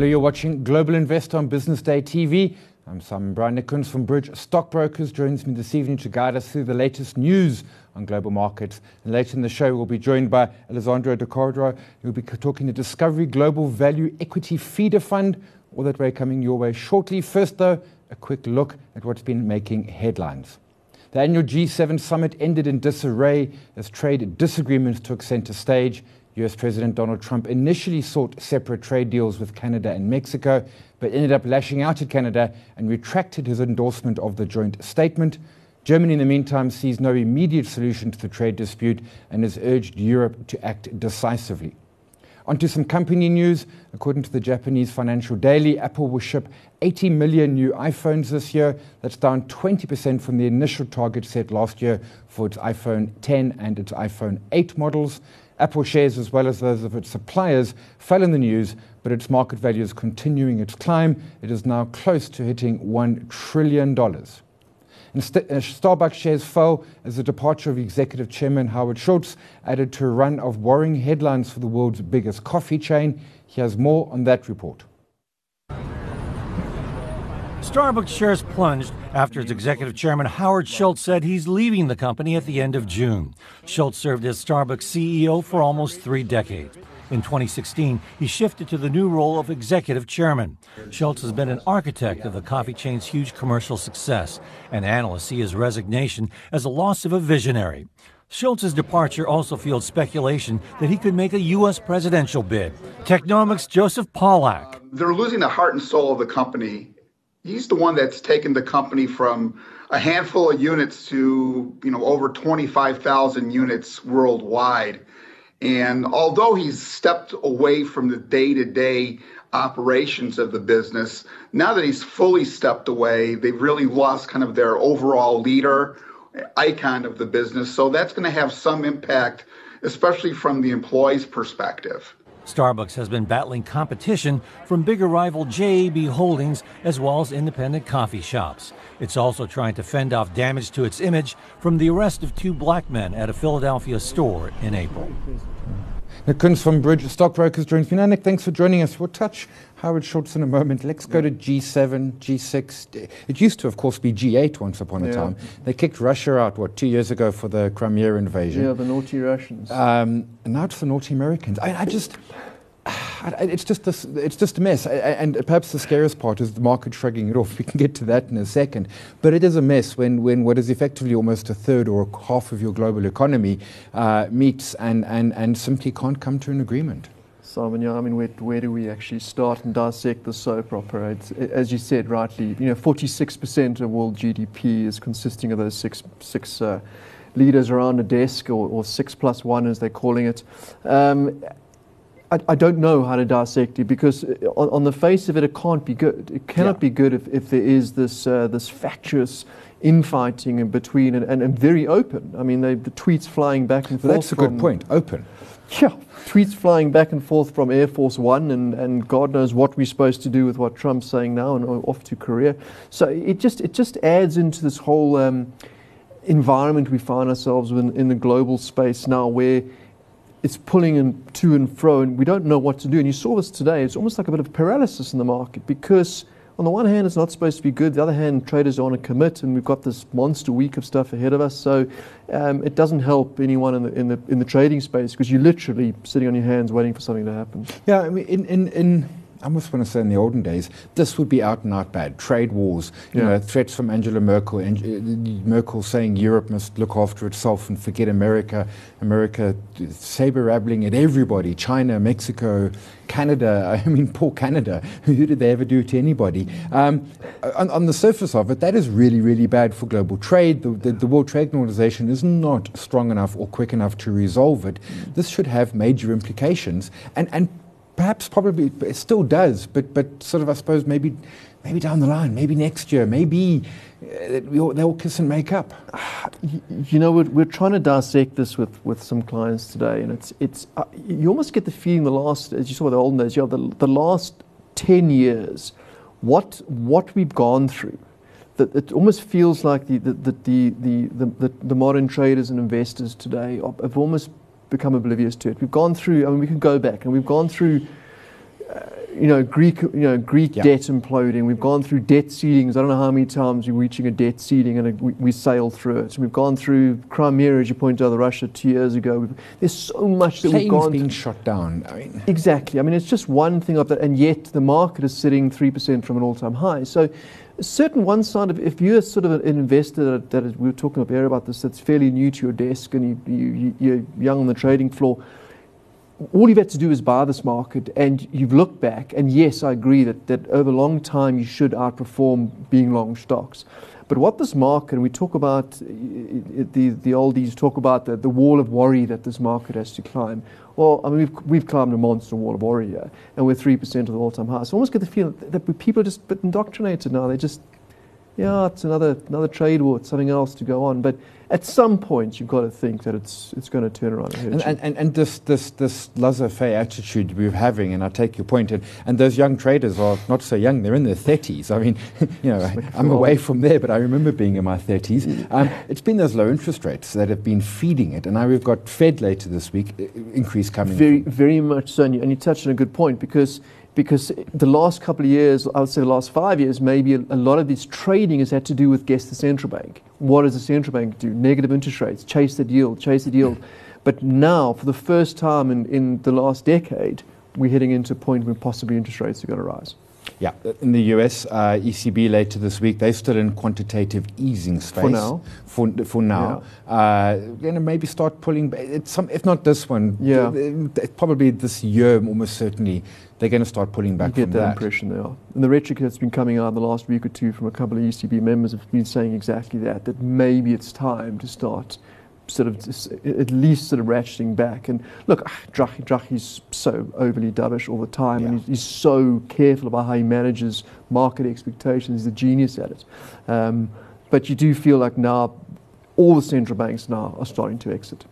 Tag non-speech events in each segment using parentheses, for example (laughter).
Hello, you're watching Global Investor on Business Day TV. I'm Simon Brown Nichols from Bridge Stockbrokers. Joins me this evening to guide us through the latest news on global markets. And later in the show, we'll be joined by Alessandro De Cordova, who'll be talking the Discovery Global Value Equity Feeder Fund. All that way coming your way shortly. First, though, a quick look at what's been making headlines. The annual G7 summit ended in disarray as trade disagreements took center stage. US President Donald Trump initially sought separate trade deals with Canada and Mexico, but ended up lashing out at Canada and retracted his endorsement of the joint statement. Germany, in the meantime, sees no immediate solution to the trade dispute and has urged Europe to act decisively. Onto some company news. According to the Japanese Financial Daily, Apple will ship 80 million new iPhones this year. That's down 20% from the initial target set last year for its iPhone 10 and its iPhone 8 models. Apple shares, as well as those of its suppliers, fell in the news, but its market value is continuing its climb. It is now close to hitting $1 trillion. And St- uh, Starbucks shares fell as the departure of executive chairman Howard Schultz added to a run of worrying headlines for the world's biggest coffee chain. He has more on that report. Starbucks shares plunged after its executive chairman Howard Schultz said he's leaving the company at the end of June. Schultz served as Starbucks CEO for almost three decades. In 2016, he shifted to the new role of executive chairman. Schultz has been an architect of the coffee chain's huge commercial success, and analysts see his resignation as a loss of a visionary. Schultz's departure also fueled speculation that he could make a U.S. presidential bid. Technomic's Joseph Pawlak. They're losing the heart and soul of the company he's the one that's taken the company from a handful of units to you know over 25,000 units worldwide. And although he's stepped away from the day-to-day operations of the business, now that he's fully stepped away, they've really lost kind of their overall leader, icon of the business. So that's going to have some impact, especially from the employee's perspective. Starbucks has been battling competition from bigger rival JAB Holdings as well as independent coffee shops. It's also trying to fend off damage to its image from the arrest of two black men at a Philadelphia store in April. Nick Kunz from Bridge Stockbrokers joins me now. Nick, thanks for joining us. We'll touch Howard Schultz in a moment. Let's go to G7, G6. It used to, of course, be G8 once upon a yeah. time. They kicked Russia out, what, two years ago for the Crimea invasion? Yeah, the naughty Russians. Um, and now it's the naughty Americans. I, I just. (sighs) It's just it's just a mess, and perhaps the scariest part is the market shrugging it off. (laughs) We can get to that in a second, but it is a mess when, when what is effectively almost a third or half of your global economy uh, meets and, and, and simply can't come to an agreement. Simon, yeah, I mean, where, where do we actually start and dissect the soap opera? It's, as you said rightly, you know, 46% of world GDP is consisting of those six, six uh, leaders around a desk, or, or, six plus one as they're calling it. Um, I, I, don't know how to dissect it because uh, on, on, the face of it, it can't be good. It cannot yeah. be good if, if there is this, uh, this factious infighting in between and, and, and very open. I mean, they, the tweets flying back and forth. That's a good point. Open. Yeah, tweets flying back and forth from Air Force One, and, and God knows what we're supposed to do with what Trump's saying now, and off to Korea. So it just it just adds into this whole um, environment we find ourselves in in the global space now, where it's pulling in to and fro, and we don't know what to do. And you saw this today. It's almost like a bit of paralysis in the market because on the one hand, it's not supposed to be good. The other hand, traders are on a commit, and we've got this monster week of stuff ahead of us. So um, it doesn't help anyone in the in the in the trading space because you're literally sitting on your hands waiting for something to happen. Yeah, I mean, in in, in I almost want to say in the olden days, this would be out and out bad. Trade wars, you yeah. know, threats from Angela Merkel, and uh, Merkel saying Europe must look after itself and forget America. America saber rattling at everybody, China, Mexico, Canada. (laughs) I mean, poor Canada. (laughs) Who did they ever do to anybody? Um, on, on, the surface of it, that is really, really bad for global trade. The, the, the World Trade Organization is not strong enough or quick enough to resolve it. This should have major implications. And, and perhaps probably it still does, but but sort of I suppose maybe maybe down the line, maybe next year, maybe uh, they'll kiss and make up. You know, we're, we're trying to dissect this with, with some clients today, and it's it's uh, you almost get the feeling the last, as you saw the olden days, you know, the the last ten years, what what we've gone through. That it almost feels like the the, the, the, the, the modern traders and investors today have almost become oblivious to it. We've gone through, I mean, we can go back and we've gone through uh, you know, Greek, you know, Greek Yeah. debt imploding. We've gone through debt ceilings. I don't know how many times we're reaching a debt ceiling and we, we sailed through it. We've gone through Crimea, as you pointed out, the Russia two years ago. We've, there's so much that we've Planes gone being through. shot down. I mean, Exactly. I mean, it's just one thing of that, and yet the market is sitting 3% from an all time high. So, certain one side of, if you're sort of an investor that, that is, we were talking earlier about this, that's fairly new to your desk and you, you, you're young on the trading floor, all you've had to do is buy this market and you've looked back and yes i agree that, that over a long time you should outperform being long stocks but what this market and we talk about uh, the, the oldies talk about the, the wall of worry that this market has to climb. Well i mean we've, we've climbed a monster wall of worry here and we're 3% of the all-time high. So i almost get the feeling that people are just bit indoctrinated now. They just yeah, it's another another trade war, it's something else to go on. But at some point, you've got to think that it's it's going to turn around. and And, and, and, this, this, this laissez-faire attitude we're having, and I take your point, and, and those young traders are not so young, they're in their 30s. I mean, (laughs) you know, I'm away from there, but I remember being in my 30s. Um, it's been those low interest rates that have been feeding it, and now we've got Fed later this week, increase coming. Very, from- very much so. And you, and you touched on a good point because because the last couple of years, I would say the last five years, maybe a, a lot of this trading has had to do with guess the central bank. What does the central bank do? Negative interest rates, chase the yield, chase the yield. (laughs) But now, for the first time in, in the last decade, we're heading into a point where possibly interest rates are going to rise. Yeah, in the US, uh, ECB later this week, they're still in quantitative easing space. For now. For, for now. Uh, going to maybe start pulling, some, if not this one, Yeah. th- probably this year, almost certainly, they're going to start pulling back you from get that, that. impression they are. And the rhetoric that's been coming out in the last week or two from a couple of ECB members have been saying exactly that, that maybe it's time to start sort of at least sort of ratcheting back. And look, ah, Draghi, Draghi's so overly dovish all the time, and he's, he's so careful about how he manages market expectations. He's a genius at it. Um, but you do feel like now all the central banks now are starting to exit.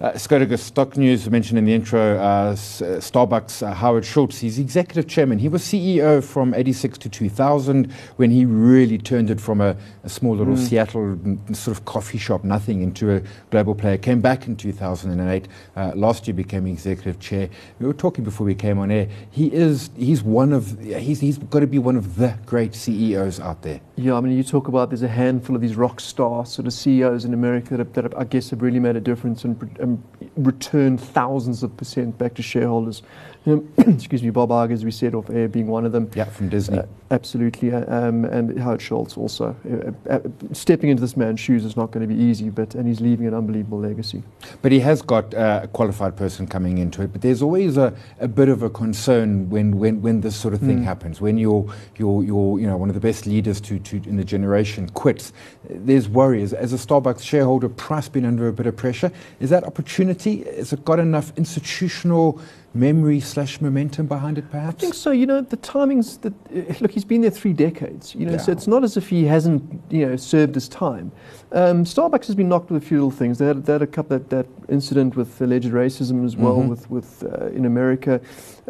Uh, Skodaga Stock News, mentioned in the intro, uh, uh, Starbucks, uh, Howard Schultz, he's executive chairman. He was CEO from 86 to 2000 when he really turned it from a, a small little Seattle mm, sort of coffee shop, nothing, into a global player. Came back in 2008. Uh, last year became executive chair. We were talking before we came on air. He is, he's one of, he's, he's got to be one of the great CEOs out there. Yeah, I mean, you talk about there's a handful of these rock star sort of CEOs in America that, that I guess have really made a difference and returned thousands of percent back to shareholders. (coughs) Excuse me, Bob Iger, as we said off air, being one of them. Yeah, from Disney. Uh, absolutely, uh, um, and Howard Schultz also. Uh, uh, stepping into this man's shoes is not going to be easy, but and he's leaving an unbelievable legacy. But he has got uh, a qualified person coming into it. But there's always a, a bit of a concern when, when, when this sort of thing Mm. happens. When your your your you know one of the best leaders to, to in the generation quits, there's worries. As a Starbucks shareholder, price been under a bit of pressure. Is that opportunity? Has it got enough institutional memory slash momentum behind it? Perhaps? I think so. You know, the timings that (laughs) uh, look, he's been there three decades. You know, so it's not as if he hasn't you know served his time. Um, Starbucks has been knocked with a few little things. They had, they had a couple that, that incident with alleged racism as well Mhm. with with uh, in America.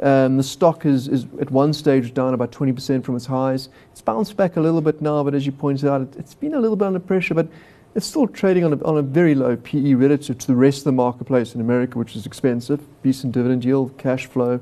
Um, the stock is, is at one stage down about 20% from its highs. It's bounced back a little bit now, but as you pointed out, it, it's been a little bit under pressure. But it's still trading on a, on a very low PE relative to the rest of the marketplace in America, which is expensive. Decent dividend yield, cash flow,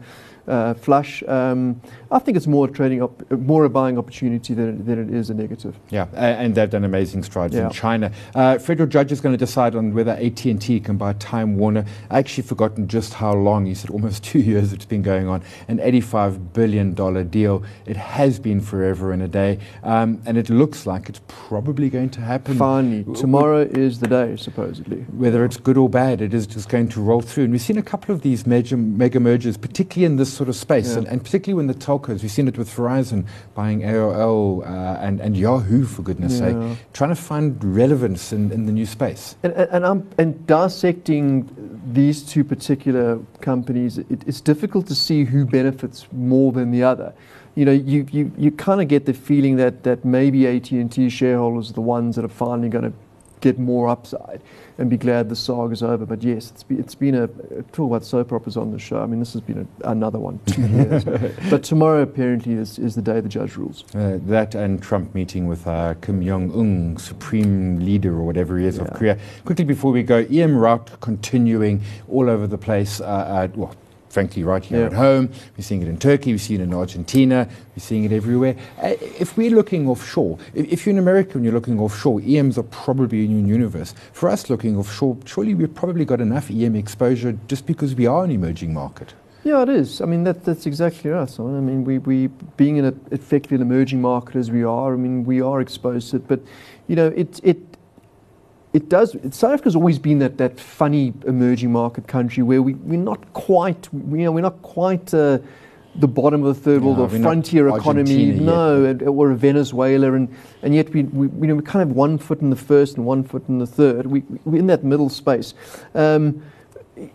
flush. Um, I think it's more a trading up, more a buying opportunity than than it is a negative. Yeah, and they've done amazing strides Yeah. in China. Uh, federal judge is going to decide on whether AT&T can buy Time Warner. I actually forgotten just how long. He said almost (laughs) two years it's been going on. An $85 billion deal. It has been forever and a day. Um, and it looks like it's probably going to happen. Finally, w- tomorrow is the day, supposedly. Whether it's good or bad, it is just going to roll through. And we've seen a couple of these major mega mergers, particularly in this sort of space, Yeah. and, and particularly when the telcos. We've seen it with Verizon buying AOL uh, and, and Yahoo, for goodness sake, trying to find relevance in, in the new space. And, and, and, I'm, and dissecting these two particular companies, it, it's difficult to see who benefits more than the other. You know, you, you, you kind of get the feeling that, that maybe AT&T shareholders are the ones that are finally going to get more upside and be glad the saga's over. But yes, it's, be, it's been a talk about soap operas on the show. I mean, this has been a, another one, (laughs) two years. but tomorrow apparently is, is the day the judge rules. Uh, that and Trump meeting with uh, Kim Jong Un, supreme leader or whatever he is of Korea. Quickly before we go, EM rout continuing all over the place. Uh, uh, well, frankly, right here yeah. at home. We're seeing it in Turkey, we're seeing it in Argentina, we're seeing it everywhere. Uh, if we're looking offshore, if, if, you're in America and you're looking offshore, EMs are probably a new universe. For us looking offshore, surely we've probably got enough EM exposure just because we are an emerging market. Yeah, it is. I mean, that, that's exactly us. I mean, we, we being in an effectively an emerging market as we are, I mean, we are exposed to it. But, you know, it, it, it does. South Africa's always been that, that funny emerging market country where we, we're not quite, we, you know, we're not quite uh, the bottom of the third world or frontier economy. No, yet. or a Venezuela. And, and yet we, we, you know, we kind of have one foot in the first and one foot in the third. We, we're in that middle space. Um,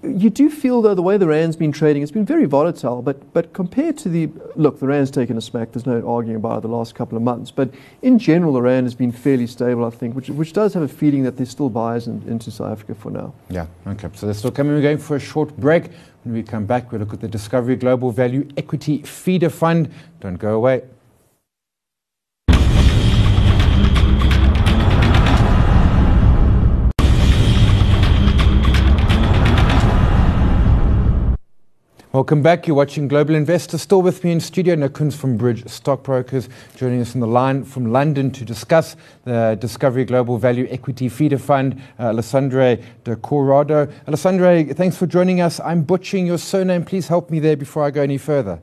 you do feel though the way the rand's been trading, it's been very volatile. But but compared to the look, the rand's taken a smack. There's no arguing about it the last couple of months. But in general, the rand has been fairly stable, I think, which which does have a feeling that there's still buyers in, into South Africa for now. Yeah. Okay. So they're still coming. We're going for a short break. When we come back, we'll look at the Discovery Global Value Equity Feeder Fund. Don't go away. Welcome back. You're watching Global Investor. Still with me in studio, Nick from Bridge Stockbrokers, joining us on the line from London to discuss the Discovery Global Value Equity Feeder Fund, uh, Alessandro de Corrado. Alessandro, thanks for joining us. I'm butchering your surname. Please help me there before I go any further.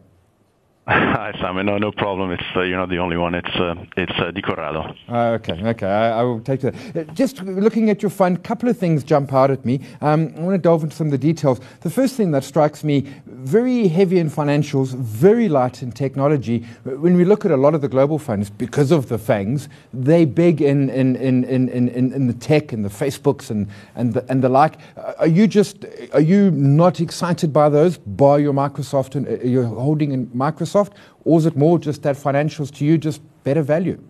Hi, Simon. No, no problem. It's uh, you're not the only one. It's uh, it's uh, Di Corrado. Uh, okay, okay. I, I, will take that. Uh, just looking at your fund, a couple of things jump out at me. Um, I want to delve into some of the details. The first thing that strikes me: very heavy in financials, very light in technology. When we look at a lot of the global funds, because of the fangs, they big in in, in, in, in, in the tech and the Facebooks and and the, and the like. Uh, are you just are you not excited by those? By your Microsoft and uh, you're holding in Microsoft Microsoft, or is it more just that financials to you just better value?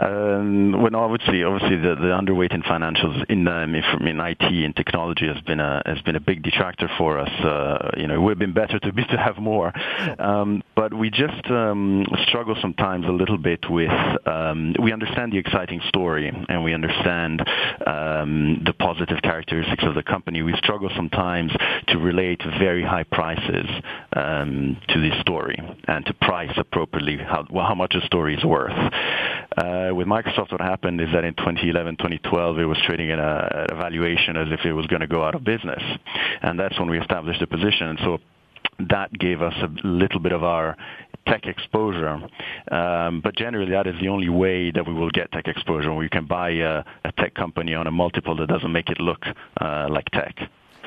Um, well, no, say obviously the, the underweight in financials in um, in IT and technology has been a has been a big detractor for us. Uh, you know, it would have been better to be to have more, um, but we just um, struggle sometimes a little bit with. Um, we understand the exciting story and we understand um, the positive characteristics of the company. We struggle sometimes to relate very high prices um, to this story and to price appropriately how well, how much a story is worth. Uh, with Microsoft, what happened is that in 2011, 2012, it was trading at a, a valuation as if it was going to go out of business, and that's when we established a position. And so that gave us a little bit of our tech exposure. Um, but generally, that is the only way that we will get tech exposure. We can buy a, a tech company on a multiple that doesn't make it look uh, like tech.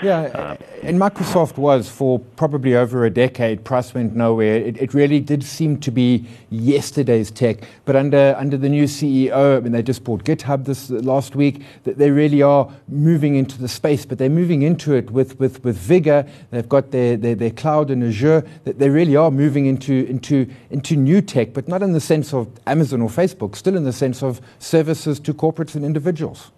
Yeah, uh, and Microsoft was for probably over a decade. Price went nowhere. It, it, really did seem to be yesterday's tech. But under under the new CEO, I mean, they just bought GitHub this last week. That they really are moving into the space, but they're moving into it with with, with vigor. They've got their, their, their cloud and Azure. That they really are moving into into into new tech, but not in the sense of Amazon or Facebook. Still in the sense of services to corporates and individuals.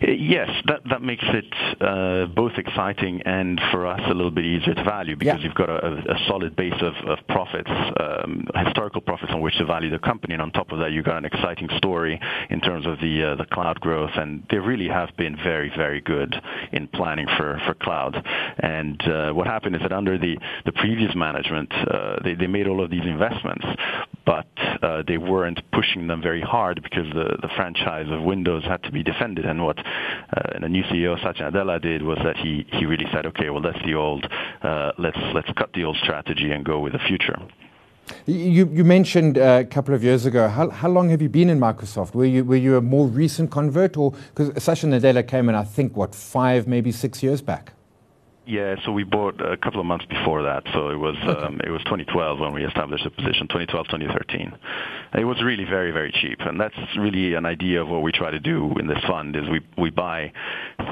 Yes, that that makes it uh, both exciting and for us a little bit easier to value because yeah. you've got a, a, solid base of, of profits, um, historical profits on which to value the company, and on top of that, you've got an exciting story in terms of the uh, the cloud growth, and they really have been very very good in planning for for cloud. And uh, what happened is that under the the previous management, uh, they they made all of these investments, but uh, they weren't pushing them very hard because the the franchise of Windows had to be defended, and what uh, and the new CEO Satya Nadella did was that he he really said, okay, well that's the old, uh, let's let's cut the old strategy and go with the future. You, you mentioned uh, a couple of years ago. How, how long have you been in Microsoft? Were you were you a more recent convert, or because Satya Nadella came in, I think, what five, maybe six years back? Yeah, so we bought a couple of months before that. So it was okay. um, it was 2012 when we established the position. 2012, 2013. It was really very very cheap, and that's really an idea of what we try to do in this fund. Is we we buy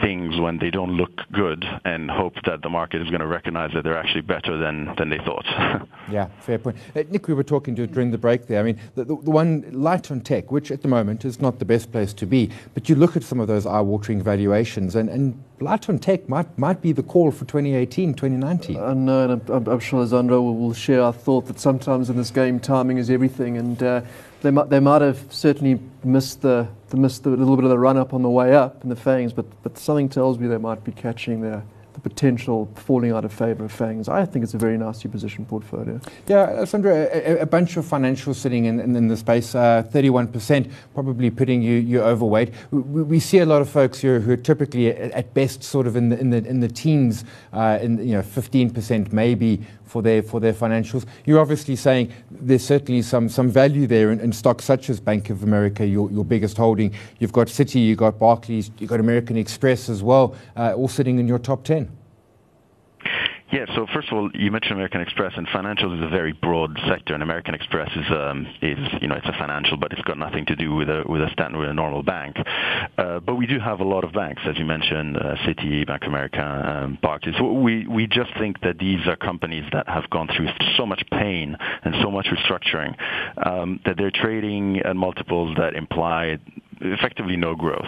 things when they don't look good and hope that the market is going to recognize that they're actually better than than they thought. (laughs) yeah, fair point. Uh, Nick, we were talking to during the break there. I mean, the, the, the one light on tech, which at the moment is not the best place to be, but you look at some of those eye-watering valuations, and and light on tech might might be the call for 2018, 2019. I know, and I'm, I'm sure Zandro will, will, share our thought that sometimes in this game, timing is everything, and uh, they might they might have certainly missed the, the missed the little bit of the run up on the way up in the fangs, but but something tells me they might be catching the the potential falling out of favour of FANGs. I think it's a very nicely positioned portfolio. Yeah, Sandra, a, a bunch of financials sitting in, in, in the space, uh, 31%, probably putting you, you overweight. We, we, see a lot of folks here who are typically at, at best sort of in the, in the, in the teens, uh, in you know 15% maybe for their for their financials. You're obviously saying there's certainly some some value there in, stocks such as Bank of America, your, your biggest holding. You've got Citi, you've got Barclays, you've got American Express as well, uh, all sitting in your top 10. Yeah. So first of all, you mentioned American Express, and financials is a very broad sector, and American Express is, um, is you know, it's a financial, but it's got nothing to do with a with a stand with a normal bank. Uh, but we do have a lot of banks, as you mentioned, uh, Citi, Bank of America, um, Barclays. So we we just think that these are companies that have gone through so much pain and so much restructuring um, that they're trading at multiples that imply effectively no growth.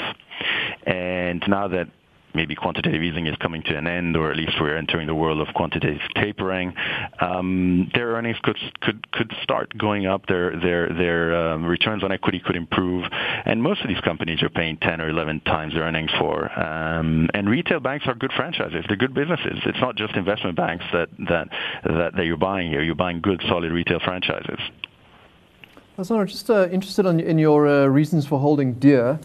And now that maybe quantitative easing is coming to an end, or at least we're entering the world of quantitative tapering, um, their earnings could could could start going up. Their their their um, returns on equity could improve, and most of these companies are paying 10 or 11 times earnings for. Um, and retail banks are good franchises. They're good businesses. It's not just investment banks that that that, that you're buying here. You're buying good, solid retail franchises. Alessandro, just uh, interested in, your uh, reasons for holding Deere.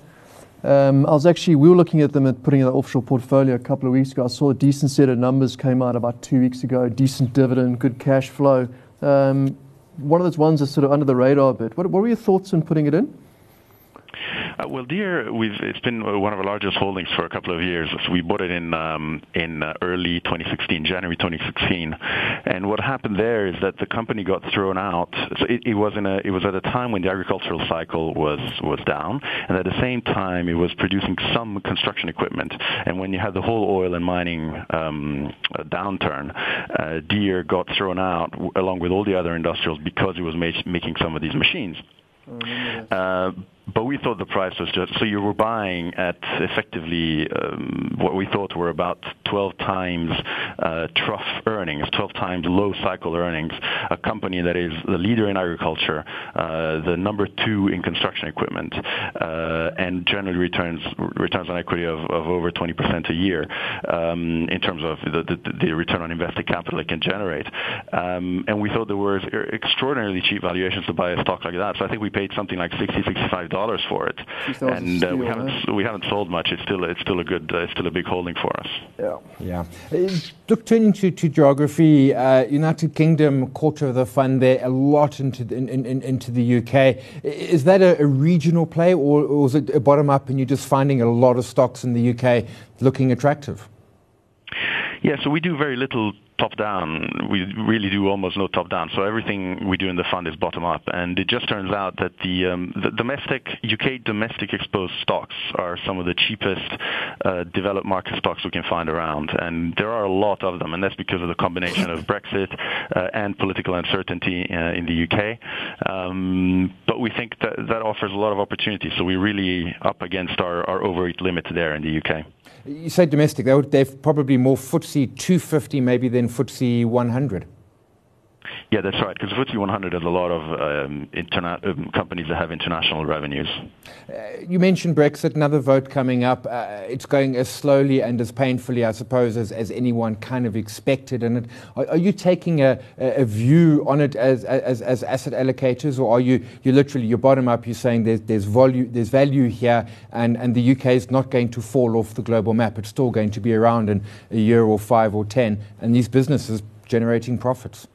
Um, I was actually, we were looking at them at putting in an offshore portfolio a couple of weeks ago. I saw a decent set of numbers came out about two weeks ago, decent dividend, good cash flow. Um, one of those ones that's sort of under the radar a bit. What, what were your thoughts on putting it in? Uh, well, Deere, it's been one of our largest holdings for a couple of years. So we bought it in um, in uh, early 2016, January 2016. And what happened there is that the company got thrown out. So it, it was in a it was at a time when the agricultural cycle was was down, and at the same time it was producing some construction equipment. And when you had the whole oil and mining um, downturn, uh, Deere got thrown out along with all the other industrials because it was ma- making some of these machines. Uh, but we thought the price was just so you were buying at effectively um, what we thought were about 12 times uh, trough earnings, 12 times low cycle earnings. A company that is the leader in agriculture, uh, the number two in construction equipment, uh, and generally returns returns on equity of, of over 20% a year um, in terms of the, the, the, return on invested capital it can generate. Um, and we thought there were extraordinarily cheap valuations to buy a stock like that. So I think we paid something like 60, 65 dollars for it, and uh, we haven't huh? we haven't sold much. It's still it's still a good uh, it's still a big holding for us. Yeah, yeah. Uh, look, turning to, to geography, uh, United Kingdom, quarter of the fund there, a lot into the, in, in, into the UK. Is that a, a regional play, or, or is it a bottom up, and you're just finding a lot of stocks in the UK looking attractive? Yeah, so we do very little top down. We really do almost no top down. So everything we do in the fund is bottom up. And it just turns out that the, um, the domestic UK domestic exposed stocks are some of the cheapest uh, developed market stocks we can find around. And there are a lot of them, and that's because of the combination of Brexit uh, and political uncertainty uh, in the UK. Um, but we think that that offers a lot of opportunity. So we're really up against our, our overweight limit there in the UK. You say domestic, they they're probably more FTSE 250 maybe than FTSE 100. Yeah, that's right, because FTSE 100 has a lot of um, interna- um, companies that have international revenues. Uh, you mentioned Brexit, another vote coming up. Uh, it's going as slowly and as painfully, I suppose, as, as anyone kind of expected. And are, are, you taking a, a, view on it as, as, as asset allocators, or are you you literally your bottom up? You're saying there's there's value there's value here, and, and the UK is not going to fall off the global map. It's still going to be around in a year or five or ten, and these businesses generating profits.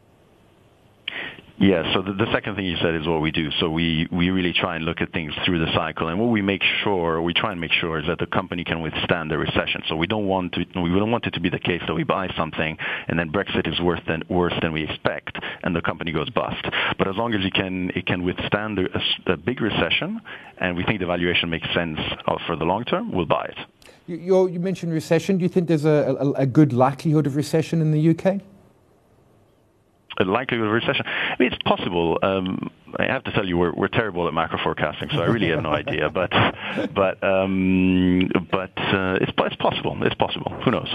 Yeah. So the, the, second thing you said is what we do. So we, we really try and look at things through the cycle. And what we make sure, we try and make sure is that the company can withstand the recession. So we don't want to, we don't want it to be the case that we buy something and then Brexit is worse than, worse than we expect and the company goes bust. But as long as it can, it can withstand a, a big recession and we think the valuation makes sense for the long term, we'll buy it. You, you mentioned recession. Do you think there's a, a, a good likelihood of recession in the UK? Likelihood of recession. I mean, it's possible. Um, I have to tell you, we're, we're terrible at macro forecasting, so I really have no idea. (laughs) But but um, but uh, it's it's possible. It's possible. Who knows?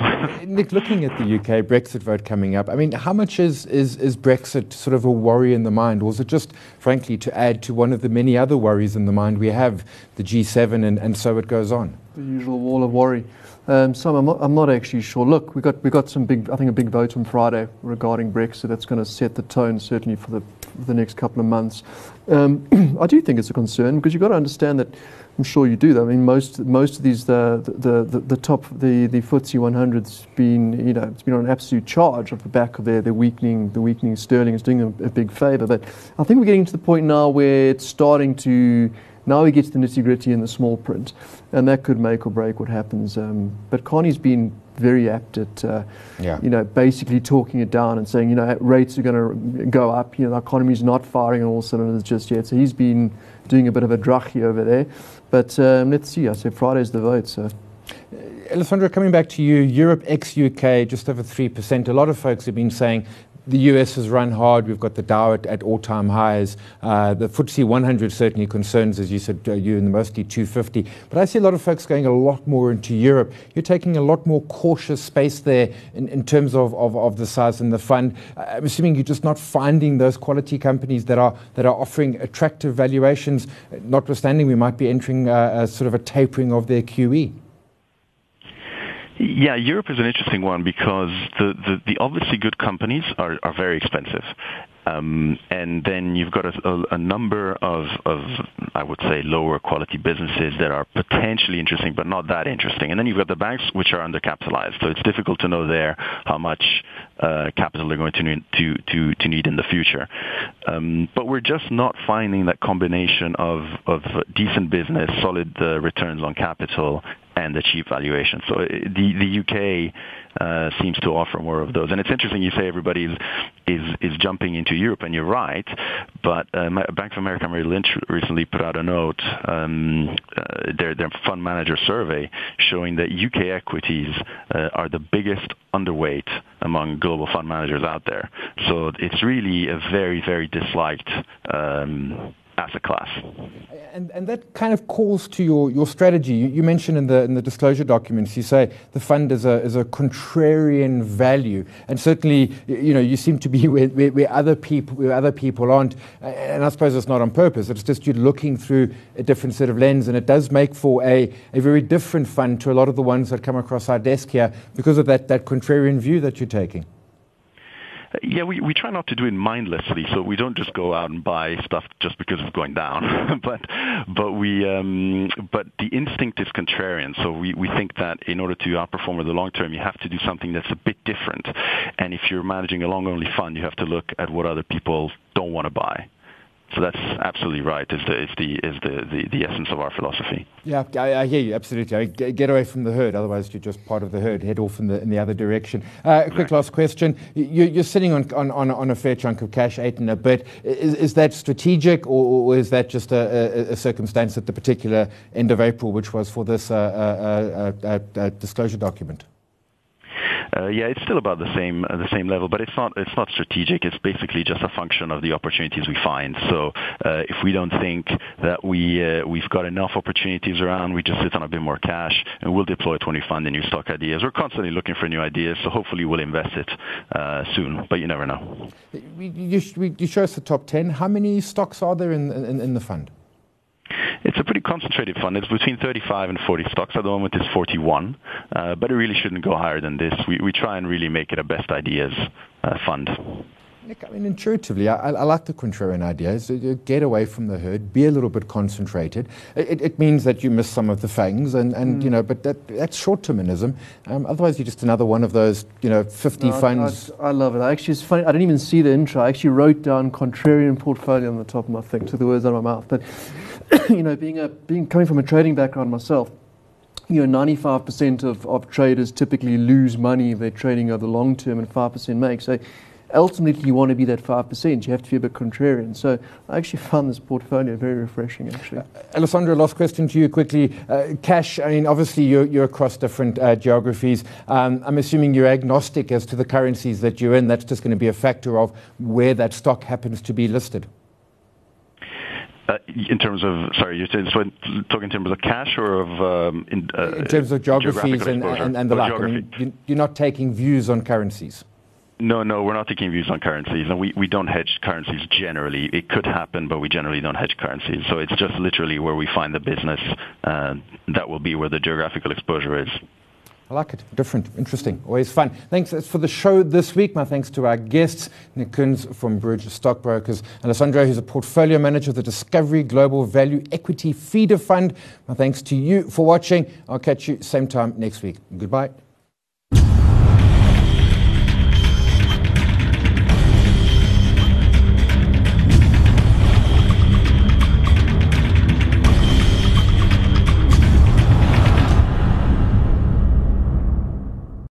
Nick, looking at the UK Brexit vote coming up, I mean, how much is, is is Brexit sort of a worry in the mind, or is it just, frankly, to add to one of the many other worries in the mind we have, the G7, and, and so it goes on? The usual wall of worry. Um, so I'm not, I'm not actually sure. Look, we got we got some big, I think, a big vote on Friday regarding Brexit. That's going to set the tone certainly for the for the next couple of months. Um, (clears throat) I do think it's a concern because you've got to understand that. I'm sure you do. That. I mean, most most of these the the, the, the top the the FTSE 100's been you know it's been on an absolute charge off the back of their, their weakening the weakening sterling is doing them a big favour. But I think we're getting to the point now where it's starting to now he gets to the nitty gritty in the small print, and that could make or break what happens. Um, but Carney's been very apt at, uh, yeah. you know, basically talking it down and saying, you know, rates are going to go up. You know, the economy's not firing on all cylinders just yet. So he's been doing a bit of a Draghi over there. But um, let's see. I say Friday's the vote. So. Alessandro, coming back to you, Europe ex UK just over 3%. A lot of folks have been saying the US has run hard. We've got the Dow at, at all-time highs. Uh, the FTSE 100 certainly concerns, as you said, uh, you the mostly 250. But I see a lot of folks going a lot more into Europe. You're taking a lot more cautious space there in, in terms of, of, of the size and the fund. I'm assuming you're just not finding those quality companies that are that are offering attractive valuations. Notwithstanding, we might be entering a sort of a tapering of their QE. Yeah, Europe is an interesting one because the, the, the obviously good companies are, are very expensive. Um, and then you've got a, a, a number of, of, I would say, lower quality businesses that are potentially interesting, but not that interesting. And then you've got the banks which are undercapitalized. So it's difficult to know there how much capital they're going to need, to, to, to need in the future. Um, but we're just not finding that combination of, of decent business, solid uh, returns on capital, and the cheap valuation. So uh, the the UK uh, seems to offer more of those. And it's interesting you say everybody is is, is jumping into Europe, and you're right. But uh, Bank of America Merrill Lynch recently put out a note, um, uh, their their fund manager survey, showing that UK equities uh, are the biggest underweight among global fund managers out there. So it's really a very very disliked. Um, asset class. And, and that kind of calls to your, your strategy. You, you, mentioned in the, in the disclosure documents, you say the fund is a, is a contrarian value. And certainly, you know, you seem to be (laughs) where, where, where, other, people, where other people aren't. And I suppose it's not on purpose. It's just you're looking through a different set of lens. And it does make for a, a very different fund to a lot of the ones that come across our desk here because of that, that contrarian view that you're taking. Yeah, we, we try not to do it mindlessly, so we don't just go out and buy stuff just because it's going down. (laughs) but but we um, but the instinct is contrarian. So we, we think that in order to outperform over the long term, you have to do something that's a bit different. And if you're managing a long only fund, you have to look at what other people don't want to buy. So that's absolutely right. Is the is the is the, the, the essence of our philosophy. Yeah, I, I hear you absolutely. I get away from the herd, otherwise you're just part of the herd. Head off in the in the other direction. Uh, quick last question: you, are sitting on, on, on a fair chunk of cash, eight and a bit. Is, is that strategic, or, or is that just a, a, a, circumstance at the particular end of April, which was for this uh, uh, uh, uh disclosure document? Uh, yeah, it's still about the same uh, the same level, but it's not it's not strategic. It's basically just a function of the opportunities we find. So uh, if we don't think that we uh, we've got enough opportunities around, we just sit on a bit more cash and we'll deploy it when we find the new stock ideas. We're constantly looking for new ideas, so hopefully we'll invest it uh, soon. But you never know. You, you, you show us the top ten. How many stocks are there in, in, in the fund? It's a pretty concentrated fund. It's between 35 and 40 stocks. At the moment, it's 41, uh, but it really shouldn't go higher than this. We, we try and really make it a best ideas uh, fund. Nick, I mean, intuitively, I, I like the contrarian idea. So get away from the herd, be a little bit concentrated. It, it means that you miss some of the fangs, and, and mm. you know, but that, that's short-termism. Um, otherwise, you're just another one of those, you know, 50 no, funds. I, I, love it. I Actually, it's funny. I didn't even see the intro. I actually wrote down contrarian portfolio on the top of my thing, took the words out of my mouth. But (coughs) you know, being a being coming from a trading background myself, you know, 95% of, of traders typically lose money if they're trading over the long term, and 5% make. So ultimately you want to be that 5%. You have to be a bit contrarian. So I actually (laughs) found this portfolio very refreshing, actually. Uh, Alessandro, last question to you quickly. Uh, cash, I mean, obviously you're, you're across different uh, geographies. Um, I'm assuming you're agnostic as to the currencies that you're in. That's just going to be a factor of where that stock happens to be listed. Uh, in terms of, sorry, you're talking in terms of cash or of um, in, uh, in, terms of geographies and, and, and, the like. I mean, you're not taking views on currencies. No, no, we're not taking views on currencies, and we, we don't hedge currencies generally. It could happen, but we generally don't hedge currencies. So it's just literally where we find the business, uh, that will be where the geographical exposure is. I like it. Different, interesting, always fun. Thanks uh, for the show this week. My thanks to our guests, Nick Kunz from Bridge Stockbrokers, Alessandro, who's a portfolio manager of the Discovery Global Value Equity Feeder Fund. My thanks to you for watching. I'll catch you same time next week. Goodbye.